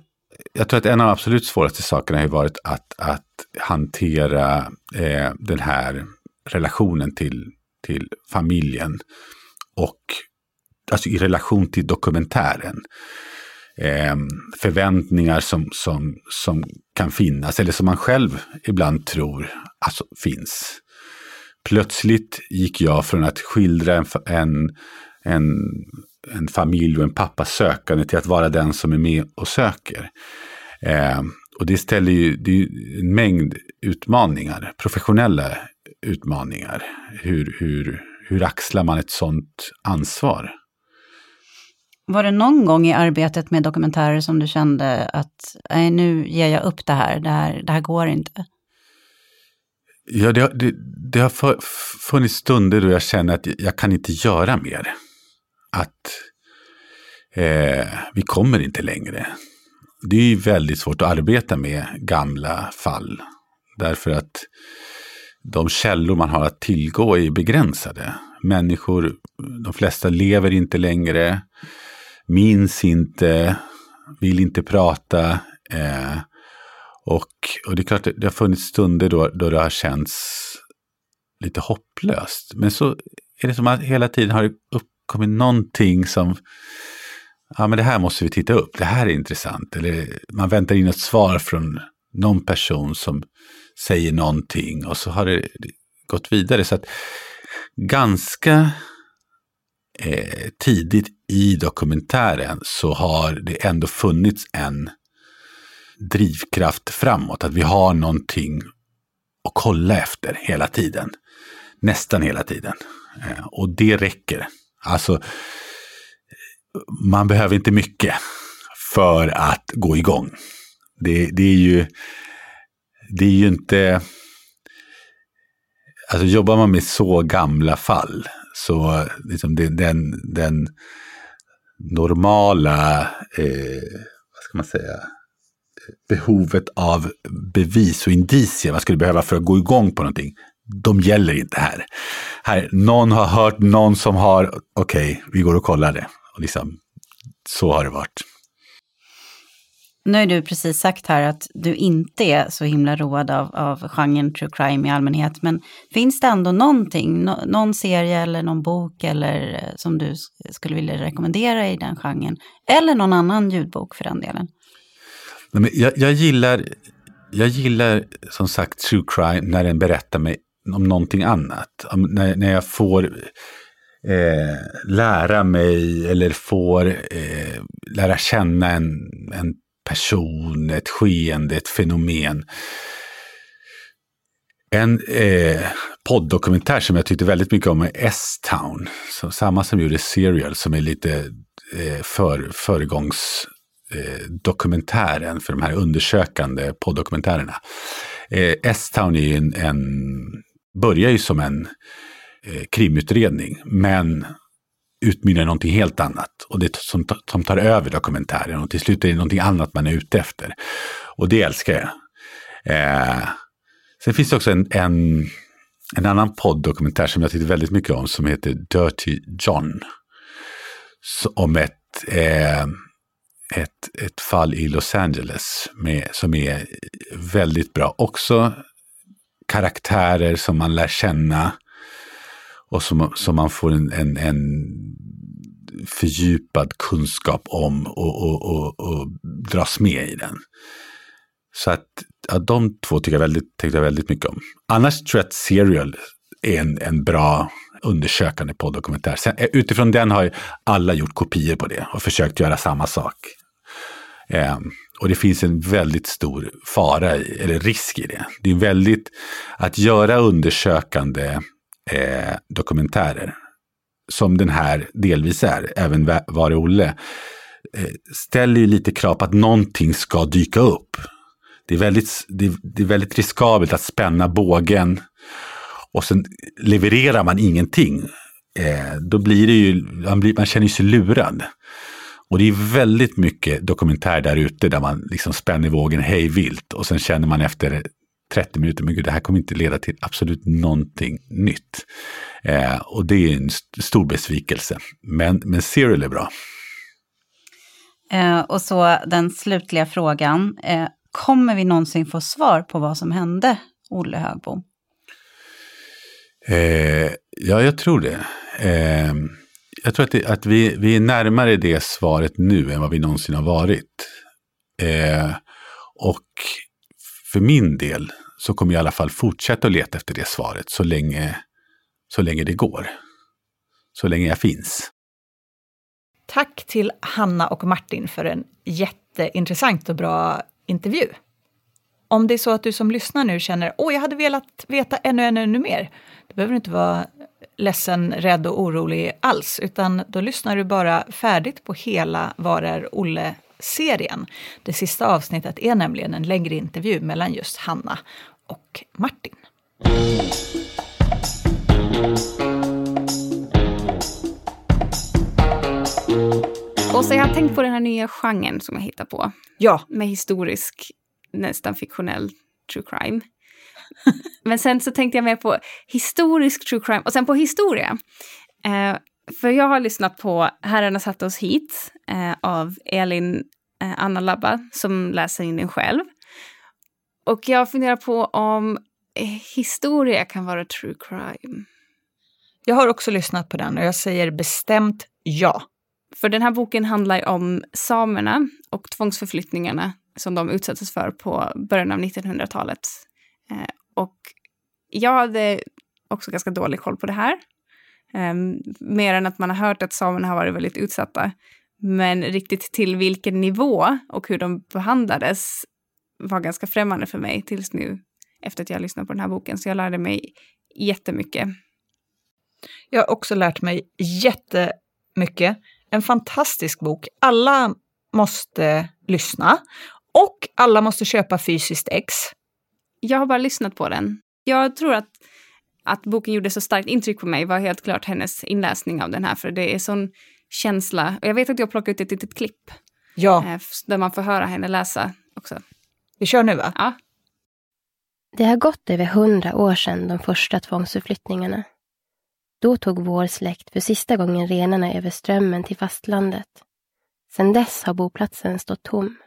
Jag tror att en av de absolut svåraste sakerna har varit att, att hantera eh, den här relationen till, till familjen och alltså i relation till dokumentären. Eh, förväntningar som, som, som kan finnas eller som man själv ibland tror alltså, finns plötsligt gick jag från att skildra en, en, en, en familj och en pappa sökande till att vara den som är med och söker. Eh, och det ställer ju det en mängd utmaningar, professionella utmaningar. Hur, hur, hur axlar man ett sådant ansvar? Var det någon gång i arbetet med dokumentärer som du kände att nej, nu ger jag upp det här, det här, det här går inte? Ja, det, det, det har funnits stunder då jag känner att jag kan inte göra mer. Att eh, vi kommer inte längre. Det är väldigt svårt att arbeta med gamla fall. Därför att de källor man har att tillgå är begränsade. Människor, de flesta lever inte längre, minns inte, vill inte prata. Eh, och, och det är klart, det, det har funnits stunder då, då det har känts lite hopplöst. Men så är det som att hela tiden har det uppkommit någonting som, ja men det här måste vi titta upp, det här är intressant. Eller man väntar in ett svar från någon person som säger någonting och så har det gått vidare. Så att ganska eh, tidigt i dokumentären så har det ändå funnits en drivkraft framåt. Att vi har någonting att kolla efter hela tiden. Nästan hela tiden. Eh, och det räcker. Alltså, man behöver inte mycket för att gå igång. Det, det är ju det är ju inte... Alltså jobbar man med så gamla fall så liksom det, den, den normala, eh, vad ska man säga, behovet av bevis och indicier man skulle behöva för att gå igång på någonting, de gäller inte här. här någon har hört någon som har, okej, okay, vi går och kollar det. Och liksom, så har det varit. Nu har du precis sagt här att du inte är så himla road av, av genren true crime i allmänhet, men finns det ändå någonting, no, någon serie eller någon bok eller eh, som du skulle vilja rekommendera i den genren? Eller någon annan ljudbok för den delen? men jag, jag, gillar, jag gillar som sagt true crime när den berättar mig om någonting annat. Om, när, när jag får eh, lära mig eller får eh, lära känna en, en person, ett skeende, ett fenomen. En eh, poddokumentär som jag tyckte väldigt mycket om är S-Town. Samma som gjorde Serial som är lite eh, för, föregångsdokumentären eh, för de här undersökande poddokumentärerna. Eh, S-Town är en, en, börjar ju som en eh, krimutredning men utmynnar i någonting helt annat. Och det som, som tar över dokumentären och till slut är det någonting annat man är ute efter. Och det älskar jag. Eh, sen finns det också en, en, en annan podd-dokumentär som jag tyckte väldigt mycket om som heter Dirty John. Så, om ett, eh, ett, ett fall i Los Angeles med, som är väldigt bra. Också karaktärer som man lär känna och som, som man får en, en, en fördjupad kunskap om och, och, och, och dras med i den. Så att ja, de två tycker jag väldigt, tycker jag väldigt mycket om. Annars tror jag att Serial är en, en bra undersökande poddokumentär. Sen, eh, utifrån den har alla gjort kopior på det och försökt göra samma sak. Eh, och det finns en väldigt stor fara, i, eller risk i det. Det är väldigt, att göra undersökande eh, dokumentärer, som den här delvis är, även Var är Olle, eh, ställer ju lite krav på att någonting ska dyka upp. Det är, väldigt, det, det är väldigt riskabelt att spänna bågen och sen levererar man ingenting. Eh, då blir det ju, man, blir, man känner sig lurad. Och det är väldigt mycket dokumentär där ute där man liksom spänner vågen hej vilt och sen känner man efter 30 minuter, men gud, det här kommer inte leda till absolut någonting nytt. Eh, och det är en st stor besvikelse. Men, men Serial är bra. Eh, och så den slutliga frågan. Eh, kommer vi någonsin få svar på vad som hände Olle Högbo? Eh, ja, jag tror det. Eh, jag tror att, det, att vi, vi är närmare det svaret nu än vad vi någonsin har varit. Eh, och för min del så kommer jag i alla fall fortsätta att leta efter det svaret så länge, så länge det går. Så länge jag finns. Tack till Hanna och Martin för en jätteintressant och bra intervju. Om det är så att du som lyssnar nu känner åh, jag hade velat veta ännu, ännu, ännu mer, då behöver du inte vara ledsen, rädd och orolig alls, utan då lyssnar du bara färdigt på hela Var är Olle serien. Det sista avsnittet är nämligen en längre intervju mellan just Hanna och Martin. Och så jag har tänkt på den här nya genren som jag hittar på. Ja. Med historisk, nästan fiktionell true crime. Men sen så tänkte jag mer på historisk true crime och sen på historia. Eh, för jag har lyssnat på Herrarna satte oss hit eh, av Elin eh, Anna Labba som läser in den själv. Och jag funderar på om eh, historia kan vara true crime. Jag har också lyssnat på den och jag säger bestämt ja. För den här boken handlar om samerna och tvångsförflyttningarna som de utsattes för på början av 1900-talet. Eh, och jag hade också ganska dålig koll på det här. Um, mer än att man har hört att samerna har varit väldigt utsatta. Men riktigt till vilken nivå och hur de behandlades var ganska främmande för mig tills nu efter att jag lyssnat på den här boken. Så jag lärde mig jättemycket. Jag har också lärt mig jättemycket. En fantastisk bok. Alla måste lyssna och alla måste köpa fysiskt ex. Jag har bara lyssnat på den. Jag tror att att boken gjorde så starkt intryck på mig var helt klart hennes inläsning av den här, för det är sån känsla. Och jag vet att jag plockade ut ett litet klipp. Ja. Eh, där man får höra henne läsa också. Vi kör nu va? Ja. Det har gått över hundra år sedan de första tvångsförflyttningarna. Då tog vår släkt för sista gången renarna över strömmen till fastlandet. Sedan dess har boplatsen stått tom.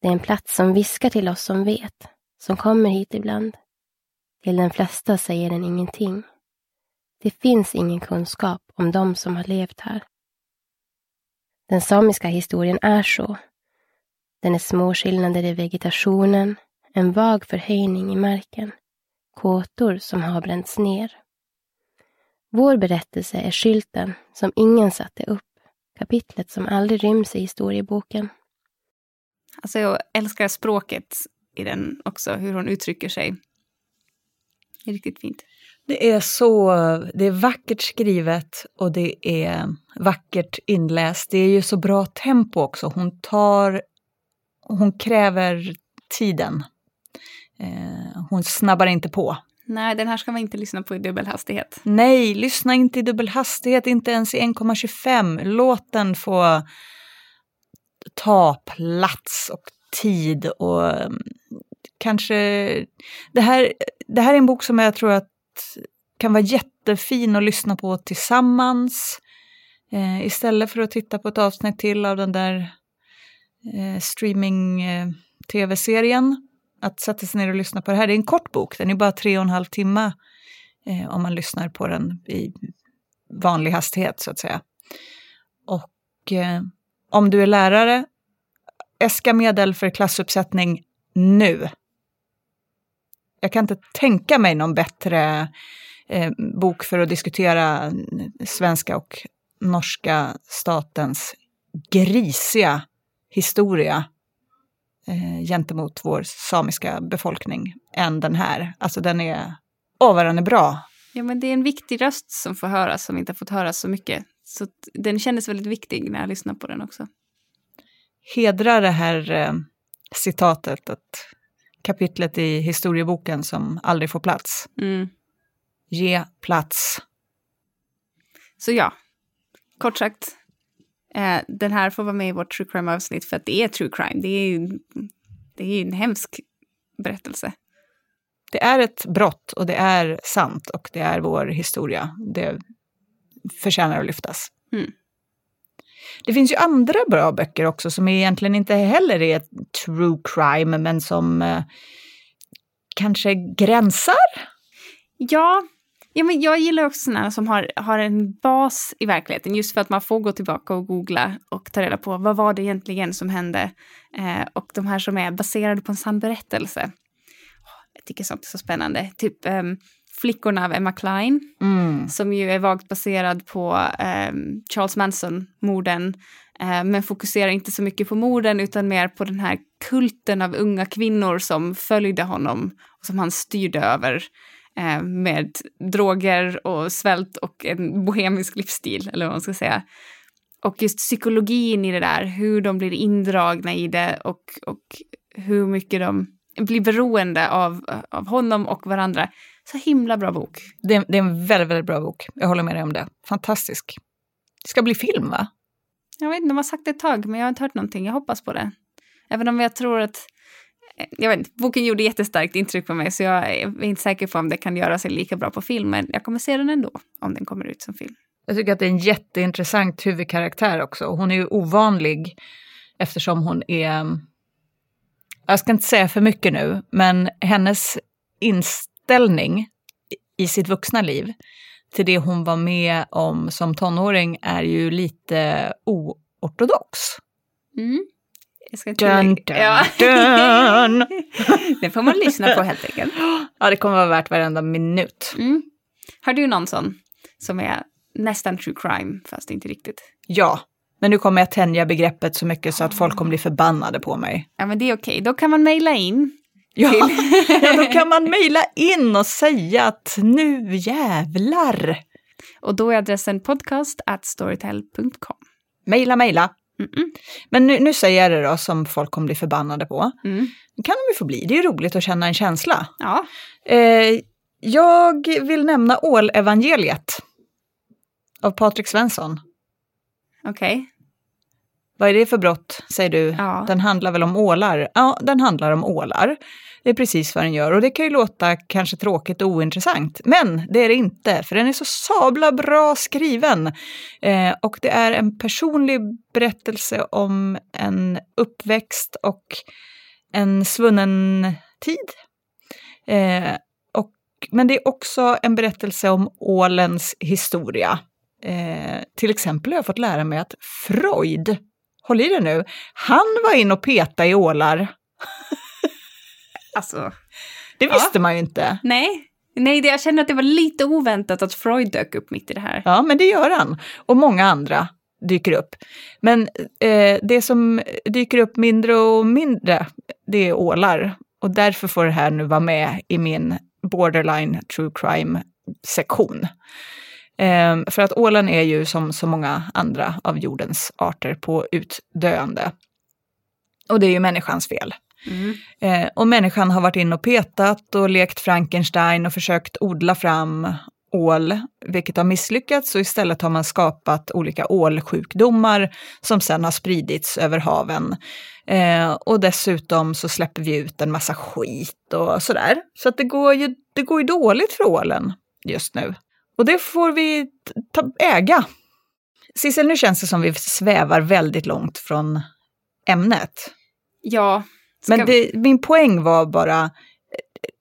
Det är en plats som viskar till oss som vet, som kommer hit ibland. Till den flesta säger den ingenting. Det finns ingen kunskap om de som har levt här. Den samiska historien är så. Den är små skillnader i vegetationen, en vag förhöjning i marken, kåtor som har bränts ner. Vår berättelse är skylten som ingen satte upp. Kapitlet som aldrig ryms i historieboken. Alltså jag älskar språket i den också, hur hon uttrycker sig. Det är riktigt fint. Det är så, det är vackert skrivet och det är vackert inläst. Det är ju så bra tempo också. Hon tar, hon kräver tiden. Eh, hon snabbar inte på. Nej, den här ska man inte lyssna på i dubbel hastighet. Nej, lyssna inte i dubbel hastighet, inte ens i 1,25. Låt den få ta plats och tid och um, kanske... Det här, det här är en bok som jag tror att kan vara jättefin att lyssna på tillsammans. Eh, istället för att titta på ett avsnitt till av den där eh, streaming-tv-serien. Eh, att sätta sig ner och lyssna på det här. Det är en kort bok, den är bara tre och en halv timme eh, om man lyssnar på den i vanlig hastighet så att säga. Och eh, om du är lärare, äska medel för klassuppsättning nu. Jag kan inte tänka mig någon bättre eh, bok för att diskutera eh, svenska och norska statens grisiga historia eh, gentemot vår samiska befolkning än den här. Alltså den är, åh vad den är bra. Ja, men det är en viktig röst som får höras, som inte har fått höras så mycket. Så den kändes väldigt viktig när jag lyssnade på den också. Hedra det här eh, citatet, att kapitlet i historieboken som aldrig får plats. Mm. Ge plats. Så ja, kort sagt, eh, den här får vara med i vårt true crime-avsnitt för att det är true crime. Det är, det är en hemsk berättelse. Det är ett brott och det är sant och det är vår historia. Det förtjänar att lyftas. Mm. Det finns ju andra bra böcker också som egentligen inte heller är true crime men som eh, kanske gränsar. Ja, ja men jag gillar också sådana som har, har en bas i verkligheten just för att man får gå tillbaka och googla och ta reda på vad var det egentligen som hände. Eh, och de här som är baserade på en sann berättelse. Jag tycker sånt är så spännande. Typ um, Flickorna av Emma Klein, Mm. som ju är vagt baserad på um, Charles Manson-morden. eh, men fokuserar inte så mycket på morden utan mer på den här kulten av unga kvinnor som följde honom och som han styrde över eh, med droger och svält och en bohemisk livsstil, eller vad man ska säga. Och just psykologin i det där, hur de blir indragna i det och, och hur mycket de blir beroende av, av honom och varandra. Så himla bra bok. Det, är- det är en väldigt, väldigt bra bok. Jag håller med dig om det. Fantastisk. Det ska bli film va? Jag vet inte, de har sagt det ett tag, men jag har inte hört någonting. Jag hoppas på det. Även om jag tror att... Jag vet inte, boken gjorde jättestarkt intryck på mig, så jag är inte säker på om det kan göra sig lika bra på film, men jag kommer se den ändå, om den kommer ut som film. Jag tycker att det är en jätteintressant huvudkaraktär också. Hon är ju ovanlig eftersom hon är... Jag ska inte säga för mycket nu, men hennes inställning i sitt vuxna liv till det hon var med om som tonåring är ju lite oortodox. Mm. Jag ska Dun, dun, Ja. dun. det får man lyssna på helt enkelt. Ja, det kommer vara värt varenda minut. Mm. Har du någon sån som är nästan true crime, fast inte riktigt? Ja, men nu kommer jag tänja begreppet så mycket så att folk kommer bli förbannade på mig. Ja, men det är okej. Då kan man mejla in. Ja, ja, då kan man mejla in och säga att nu jävlar. Och då är adressen podcast at storytel.com. Mejla, mejla. Mm-mm. Men nu, nu säger jag det då som folk kommer bli förbannade på. Mm. Det kan de ju få bli, det är ju roligt att känna en känsla. Ja, Eh, jag vill nämna Ålevangeliet av Patrik Svensson. okej. Vad är det för brott, säger du? Ja. Den handlar väl om ålar? Ja, den handlar om ålar. Det är precis vad den gör och det kan ju låta kanske tråkigt och ointressant, men det är det inte, för den är så sabla bra skriven. Eh, och det är en personlig berättelse om en uppväxt och en svunnen tid. Eh, och, men det är också en berättelse om ålens historia. Eh, till exempel har jag fått lära mig att Freud, håll i det nu, han var in och peta i ålar. Alltså, Det Ja. visste man ju inte. nej. Nej, det, jag känner att det var lite oväntat att Freud dök upp mitt i det här. Ja, men det gör han. Och många andra dyker upp. Men eh, det som dyker upp mindre och mindre, det är ålar. Och därför får det här nu vara med i min borderline true crime-sektion. Eh, för att ålen är ju som så många andra av jordens arter på utdöende. Och det är ju människans fel. Mm. Eh, och människan har varit in och petat och lekt Frankenstein och försökt odla fram ål, vilket har misslyckats och istället har man skapat olika ålsjukdomar som sen har spridits över haven. Eh, och dessutom så släpper vi ut en massa skit och sådär. Så att det går ju, det går ju dåligt för ålen just nu. Och det får vi ta, äga. Sissel, nu känns det som vi svävar väldigt långt från ämnet. Ja. Ska... Men det, min poäng var bara, eh,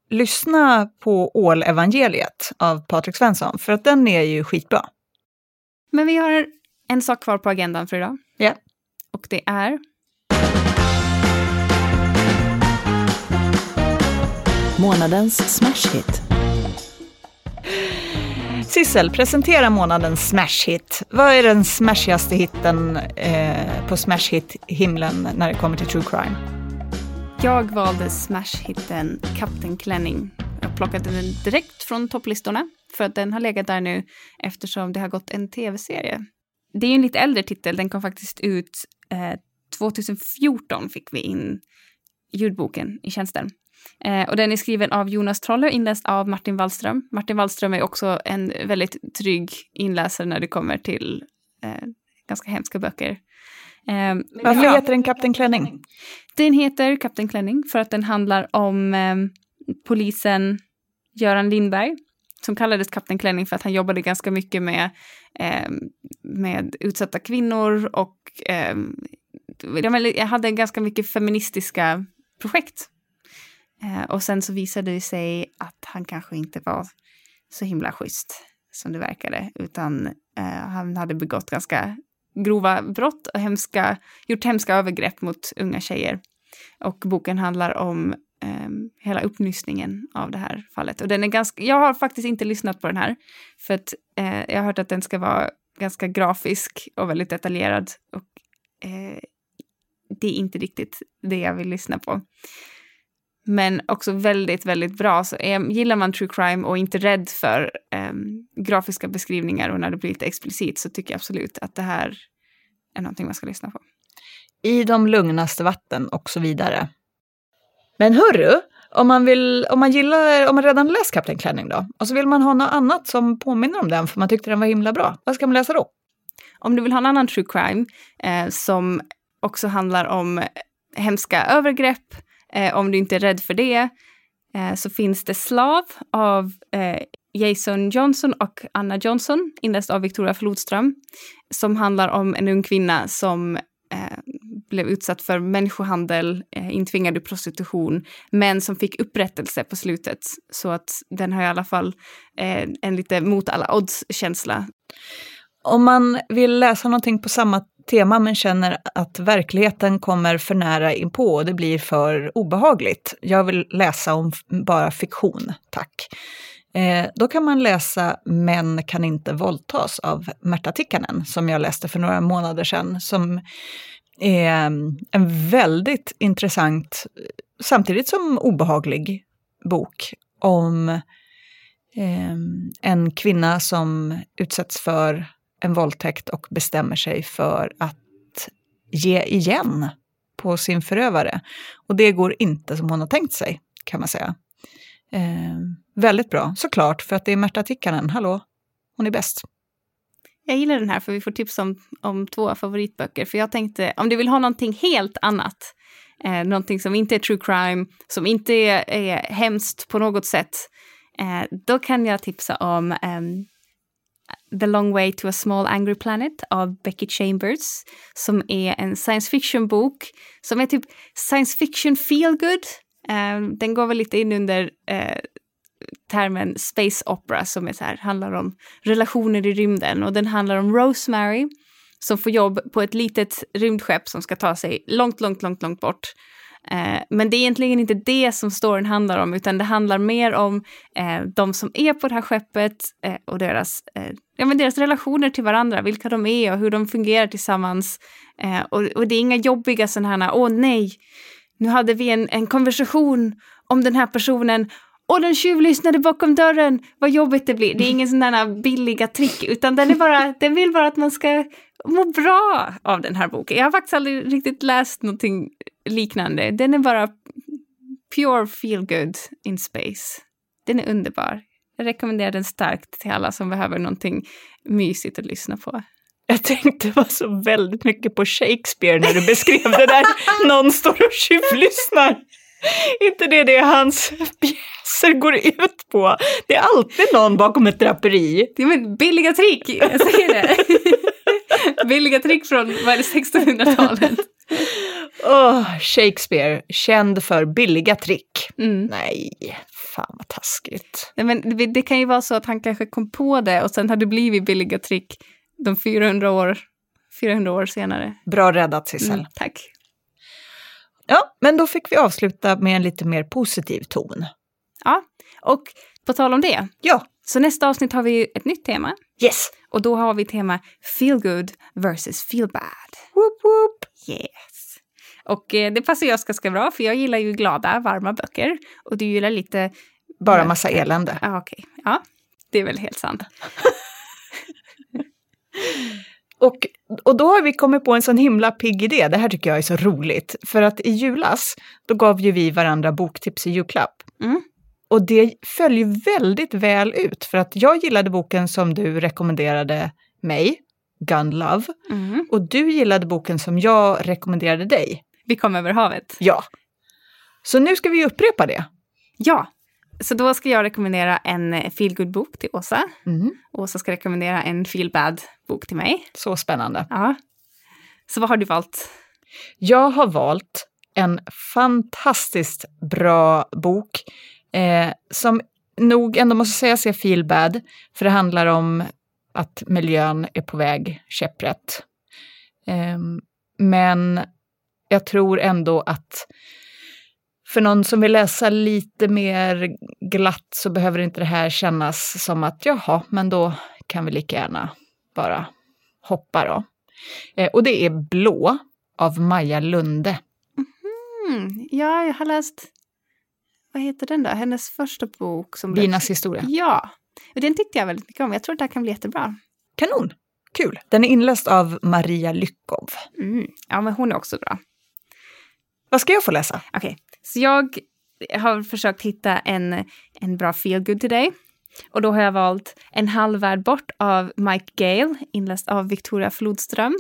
lyssna på Ålevangeliet av Patrik Svensson, för att den är ju skitbra. Men vi har en sak kvar på agendan för idag. Ja. Och det är... Månadens smash hit. Sissel, presentera månadens smash hit. Vad är den smashigaste hitten eh, på smash hit-himlen när det kommer till true crime? Jag valde smash-hitten Kapten Klänning. Jag plockade den direkt från topplistorna för att den har legat där nu eftersom det har gått en tv-serie. Det är en lite äldre titel, den kom faktiskt ut eh, 2014 fick vi in ljudboken i tjänsten. Eh, och den är skriven av Jonas Troller, inläst av Martin Wallström. Martin Wallström är också en väldigt trygg inläsare när det kommer till eh, ganska hemska böcker. Eh, Varför heter den Kapten Klänning? Den heter Kapten Klänning för att den handlar om eh, polisen Göran Lindberg som kallades Kapten Klänning för att han jobbade ganska mycket med, eh, med utsatta kvinnor och eh, jag hade ganska mycket feministiska projekt. Eh, och sen så visade det sig att han kanske inte var så himla schysst som det verkade, utan eh, han hade begått ganska grova brott och hemska, gjort hemska övergrepp mot unga tjejer. Och boken handlar om eh, hela uppnystningen av det här fallet. Och den är ganska, jag har faktiskt inte lyssnat på den här, för att eh, jag har hört att den ska vara ganska grafisk och väldigt detaljerad. Och eh, det är inte riktigt det jag vill lyssna på. Men också väldigt, väldigt bra. Så är, gillar man true crime och inte rädd för um, grafiska beskrivningar och när det blir lite explicit så tycker jag absolut att det här är någonting man ska lyssna på. I de lugnaste vatten och så vidare. Men hörru, om man, vill, om man gillar, om man redan läst Kapten Klänning då, och så vill man ha något annat som påminner om den för man tyckte den var himla bra, vad ska man läsa då? Om du vill ha en annan true crime eh, som också handlar om hemska övergrepp, Eh, om du inte är rädd för det eh, så finns det Slav av eh, Jason Johnson och Anna Johnson, inläst av Victoria Flodström, som handlar om en ung kvinna som eh, blev utsatt för människohandel, eh, intvingad i prostitution, men som fick upprättelse på slutet. Så att den har i alla fall eh, en lite mot alla odds-känsla. Om man vill läsa någonting på samma tema men känner att verkligheten kommer för nära inpå och det blir för obehagligt. Jag vill läsa om bara fiktion, tack. Eh, då kan man läsa Män kan inte våldtas av Märta Tikkanen som jag läste för några månader sedan. Som är mm, en väldigt intressant, samtidigt som obehaglig bok om eh, en kvinna som utsätts för en våldtäkt och bestämmer sig för att ge igen på sin förövare. Och det går inte som hon har tänkt sig, kan man säga. Eh, väldigt bra, såklart, för att det är Märta Tikkanen, hallå, hon är bäst. Jag gillar den här för vi får tips om, om två favoritböcker. För jag tänkte, om du vill ha någonting helt annat, eh, någonting som inte är true crime, som inte är, är hemskt på något sätt, eh, då kan jag tipsa om eh, The Long Way to a Small Angry Planet av Becky Chambers som är en science fiction-bok som är typ science fiction feel good. Um, den går väl lite in under uh, termen space opera som är så här, handlar om relationer i rymden och den handlar om Rosemary som får jobb på ett litet rymdskepp som ska ta sig långt, långt, långt, långt bort. Eh, men det är egentligen inte det som storyn handlar om, utan det handlar mer om eh, de som är på det här skeppet eh, och deras, ja, men deras relationer till varandra, vilka de är och hur de fungerar tillsammans. Och, och, det är inga jobbiga sådana här, åh nej, nu hade vi en, en konversation om den här personen och den tjuvlyssnade bakom dörren, vad jobbigt det blir. Det är ingen sån där billiga trick, utan den, är bara, den vill bara att man ska må bra av den här boken. Jag har faktiskt aldrig riktigt läst någonting liknande. Den är bara pure feel good in space. Den är underbar. Jag rekommenderar den starkt till alla som behöver någonting mysigt att lyssna på. Jag tänkte var så väldigt mycket på Shakespeare när du beskrev det där. Någon står och tjuvlyssnar. inte det det hans pjäser går ut på? Det är alltid någon bakom ett draperi. Ja, men billiga trick, jag säger det. billiga trick från 1600-talet. Oh, Shakespeare, känd för billiga trick. Mm. Nej, fan vad taskigt. Nej, men det, det kan ju vara så att han kanske kom på det och sen har det blivit billiga trick de 400 år, 400 år senare. Bra räddat Sissel. Mm, tack. Ja, men då fick vi avsluta med en lite mer positiv ton. Ja, och på tal om det. Ja. Så nästa avsnitt har vi ett nytt tema. Yes. Och då har vi tema feel good versus feel bad. Whoop, whoop. Yes. Och eh, det passar jag ganska bra, för jag gillar ju glada, varma böcker. Och du gillar lite... Bara massa elände. Ja, okej. Okay. Ja, det är väl helt sant. Och, och då har vi kommit på en sån himla pigg idé. Det här tycker jag är så roligt. För att i julas, då gav ju vi varandra boktips i julklapp. Mm. Och det föll ju väldigt väl ut. För att jag gillade boken som du rekommenderade mig, Gun Love. Mm. Och du gillade boken som jag rekommenderade dig. Vi kom över havet. Ja. Så nu ska vi upprepa det. Ja, så då ska jag rekommendera en feel bok till Åsa. Mm. Åsa ska rekommendera en feel bok till mig. Så spännande. Ja. Så vad har du valt? Jag har valt en fantastiskt bra bok eh, som nog ändå måste sägas är feel bad, för det handlar om att miljön är på väg käpprätt. Eh, men jag tror ändå att för någon som vill läsa lite mer glatt så behöver inte det här kännas som att jaha, men då kan vi lika gärna bara hoppa då. Eh, och det är Blå av Maja Lunde. Mm, ja, jag har läst, vad heter den då, hennes första bok? Som Binas historia. Ja, och den tyckte jag väldigt mycket om. Jag tror att det här kan bli jättebra. Kanon! Kul! Den är inläst av Maria Lyckov. Mm, ja, men hon är också bra. Vad ska jag få läsa? Okej, okay. så jag har försökt hitta en, en bra feelgood till dig. Och då har jag valt En halv värld bort av Mike Gale, inläst av Victoria Flodström.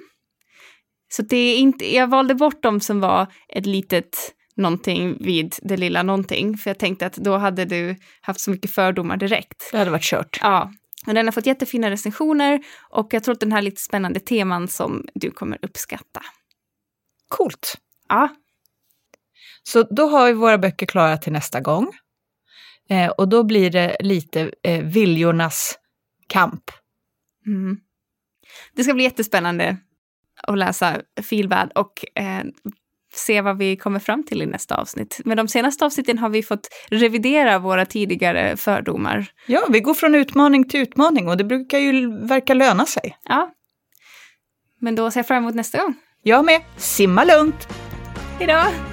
Så det är inte, jag valde bort dem som var ett litet någonting vid det lilla någonting. För jag tänkte att då hade du haft så mycket fördomar direkt. Det hade varit kört. Ja. Och den har fått jättefina recensioner och jag tror att den har lite spännande teman som du kommer uppskatta. Coolt. Ja, så då har vi våra böcker klara till nästa gång. Eh, och då blir det lite eh, viljornas kamp. Mm. Det ska bli jättespännande att läsa Feelbad och eh, se vad vi kommer fram till i nästa avsnitt. Men de senaste avsnitten har vi fått revidera våra tidigare fördomar. Ja, vi går från utmaning till utmaning och det brukar ju verka löna sig. Ja. Men då ser jag fram emot nästa gång. Jag med. Simma lugnt! Hejdå!